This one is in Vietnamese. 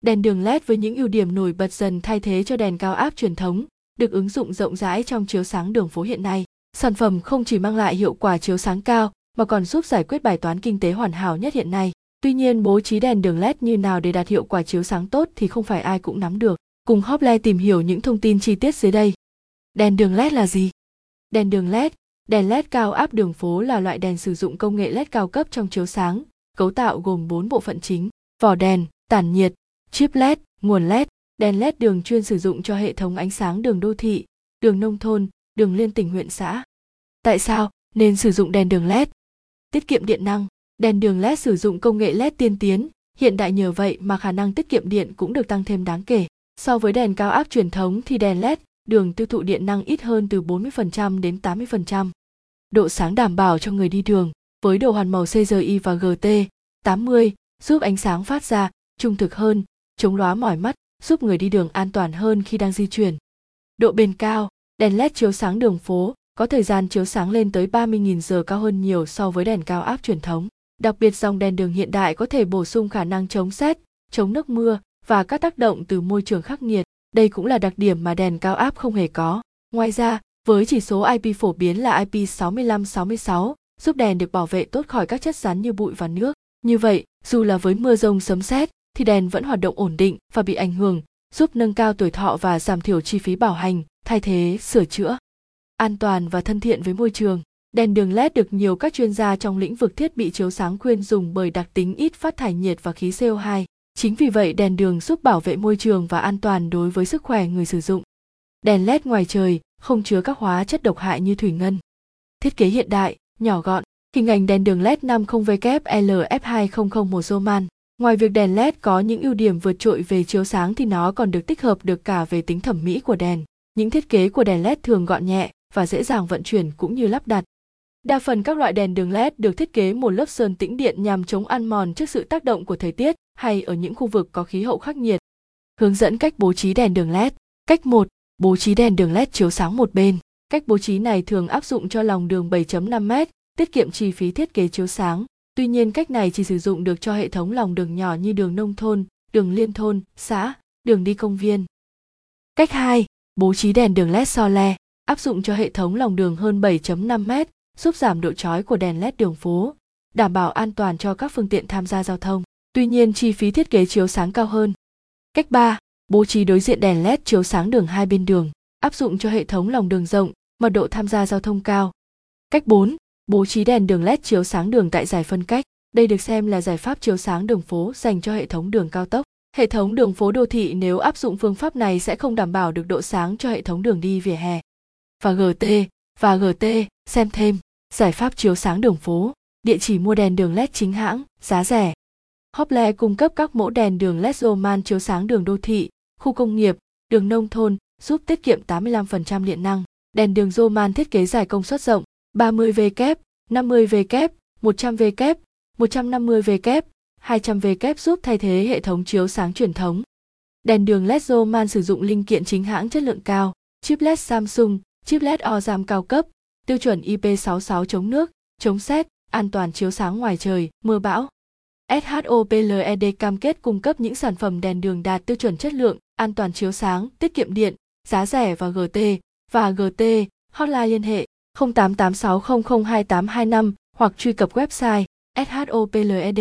Đèn đường LED với những ưu điểm nổi bật dần thay thế cho đèn cao áp truyền thống, được ứng dụng rộng rãi trong chiếu sáng đường phố hiện nay. Sản phẩm không chỉ mang lại hiệu quả chiếu sáng cao mà còn giúp giải quyết bài toán kinh tế hoàn hảo nhất hiện nay. Tuy nhiên bố trí đèn đường LED như nào để đạt hiệu quả chiếu sáng tốt thì không phải ai cũng nắm được. Cùng Hople tìm hiểu những thông tin chi tiết dưới đây. Đèn đường LED là gì? Đèn đường LED, đèn LED cao áp đường phố là loại đèn sử dụng công nghệ LED cao cấp trong chiếu sáng, cấu tạo gồm 4 bộ phận chính, vỏ đèn, tản nhiệt, chip LED, nguồn LED, đèn LED đường chuyên sử dụng cho hệ thống ánh sáng đường đô thị, đường nông thôn, đường liên tỉnh huyện xã. Tại sao nên sử dụng đèn đường LED? Tiết kiệm điện năng, đèn đường LED sử dụng công nghệ LED tiên tiến, hiện đại nhờ vậy mà khả năng tiết kiệm điện cũng được tăng thêm đáng kể. So với đèn cao áp truyền thống thì đèn LED đường tiêu thụ điện năng ít hơn từ 40% đến 80%. Độ sáng đảm bảo cho người đi đường với độ hoàn màu CGI và GT 80 giúp ánh sáng phát ra trung thực hơn, chống lóa mỏi mắt, giúp người đi đường an toàn hơn khi đang di chuyển. Độ bền cao, đèn LED chiếu sáng đường phố có thời gian chiếu sáng lên tới 30.000 giờ cao hơn nhiều so với đèn cao áp truyền thống. Đặc biệt dòng đèn đường hiện đại có thể bổ sung khả năng chống sét, chống nước mưa và các tác động từ môi trường khắc nghiệt. Đây cũng là đặc điểm mà đèn cao áp không hề có. Ngoài ra, với chỉ số IP phổ biến là IP6566, giúp đèn được bảo vệ tốt khỏi các chất rắn như bụi và nước. Như vậy, dù là với mưa rông sấm sét, thì đèn vẫn hoạt động ổn định và bị ảnh hưởng, giúp nâng cao tuổi thọ và giảm thiểu chi phí bảo hành, thay thế, sửa chữa. An toàn và thân thiện với môi trường. Đèn đường LED được nhiều các chuyên gia trong lĩnh vực thiết bị chiếu sáng khuyên dùng bởi đặc tính ít phát thải nhiệt và khí CO2. Chính vì vậy đèn đường giúp bảo vệ môi trường và an toàn đối với sức khỏe người sử dụng. Đèn LED ngoài trời không chứa các hóa chất độc hại như thủy ngân. Thiết kế hiện đại, nhỏ gọn, hình ảnh đèn đường LED 50WLF2001 Roman. Ngoài việc đèn LED có những ưu điểm vượt trội về chiếu sáng thì nó còn được tích hợp được cả về tính thẩm mỹ của đèn. Những thiết kế của đèn LED thường gọn nhẹ và dễ dàng vận chuyển cũng như lắp đặt. Đa phần các loại đèn đường LED được thiết kế một lớp sơn tĩnh điện nhằm chống ăn mòn trước sự tác động của thời tiết hay ở những khu vực có khí hậu khắc nghiệt. Hướng dẫn cách bố trí đèn đường LED. Cách 1. Bố trí đèn đường LED chiếu sáng một bên. Cách bố trí này thường áp dụng cho lòng đường 7.5 m, tiết kiệm chi phí thiết kế chiếu sáng. Tuy nhiên cách này chỉ sử dụng được cho hệ thống lòng đường nhỏ như đường nông thôn, đường liên thôn, xã, đường đi công viên. Cách 2. Bố trí đèn đường LED so le, áp dụng cho hệ thống lòng đường hơn 7.5 m, giúp giảm độ chói của đèn LED đường phố, đảm bảo an toàn cho các phương tiện tham gia giao thông. Tuy nhiên chi phí thiết kế chiếu sáng cao hơn. Cách 3. Bố trí đối diện đèn LED chiếu sáng đường hai bên đường, áp dụng cho hệ thống lòng đường rộng, mật độ tham gia giao thông cao. Cách 4. Bố trí đèn đường LED chiếu sáng đường tại giải phân cách. Đây được xem là giải pháp chiếu sáng đường phố dành cho hệ thống đường cao tốc. Hệ thống đường phố đô thị nếu áp dụng phương pháp này sẽ không đảm bảo được độ sáng cho hệ thống đường đi vỉa hè. Và GT, và GT, xem thêm, giải pháp chiếu sáng đường phố, địa chỉ mua đèn đường LED chính hãng, giá rẻ. Hople cung cấp các mẫu đèn đường LED Roman chiếu sáng đường đô thị, khu công nghiệp, đường nông thôn, giúp tiết kiệm 85% điện năng. Đèn đường Roman thiết kế dài công suất rộng, 30V kép, 50V kép, 100V kép, 150V kép, 200V kép giúp thay thế hệ thống chiếu sáng truyền thống. Đèn đường LED Zoman sử dụng linh kiện chính hãng chất lượng cao, chip LED Samsung, chip LED OZAM cao cấp, tiêu chuẩn IP66 chống nước, chống xét, an toàn chiếu sáng ngoài trời, mưa bão. SHOPLED cam kết cung cấp những sản phẩm đèn đường đạt tiêu chuẩn chất lượng, an toàn chiếu sáng, tiết kiệm điện, giá rẻ và GT và GT, hotline liên hệ 0886002825 hoặc truy cập website SHOPLED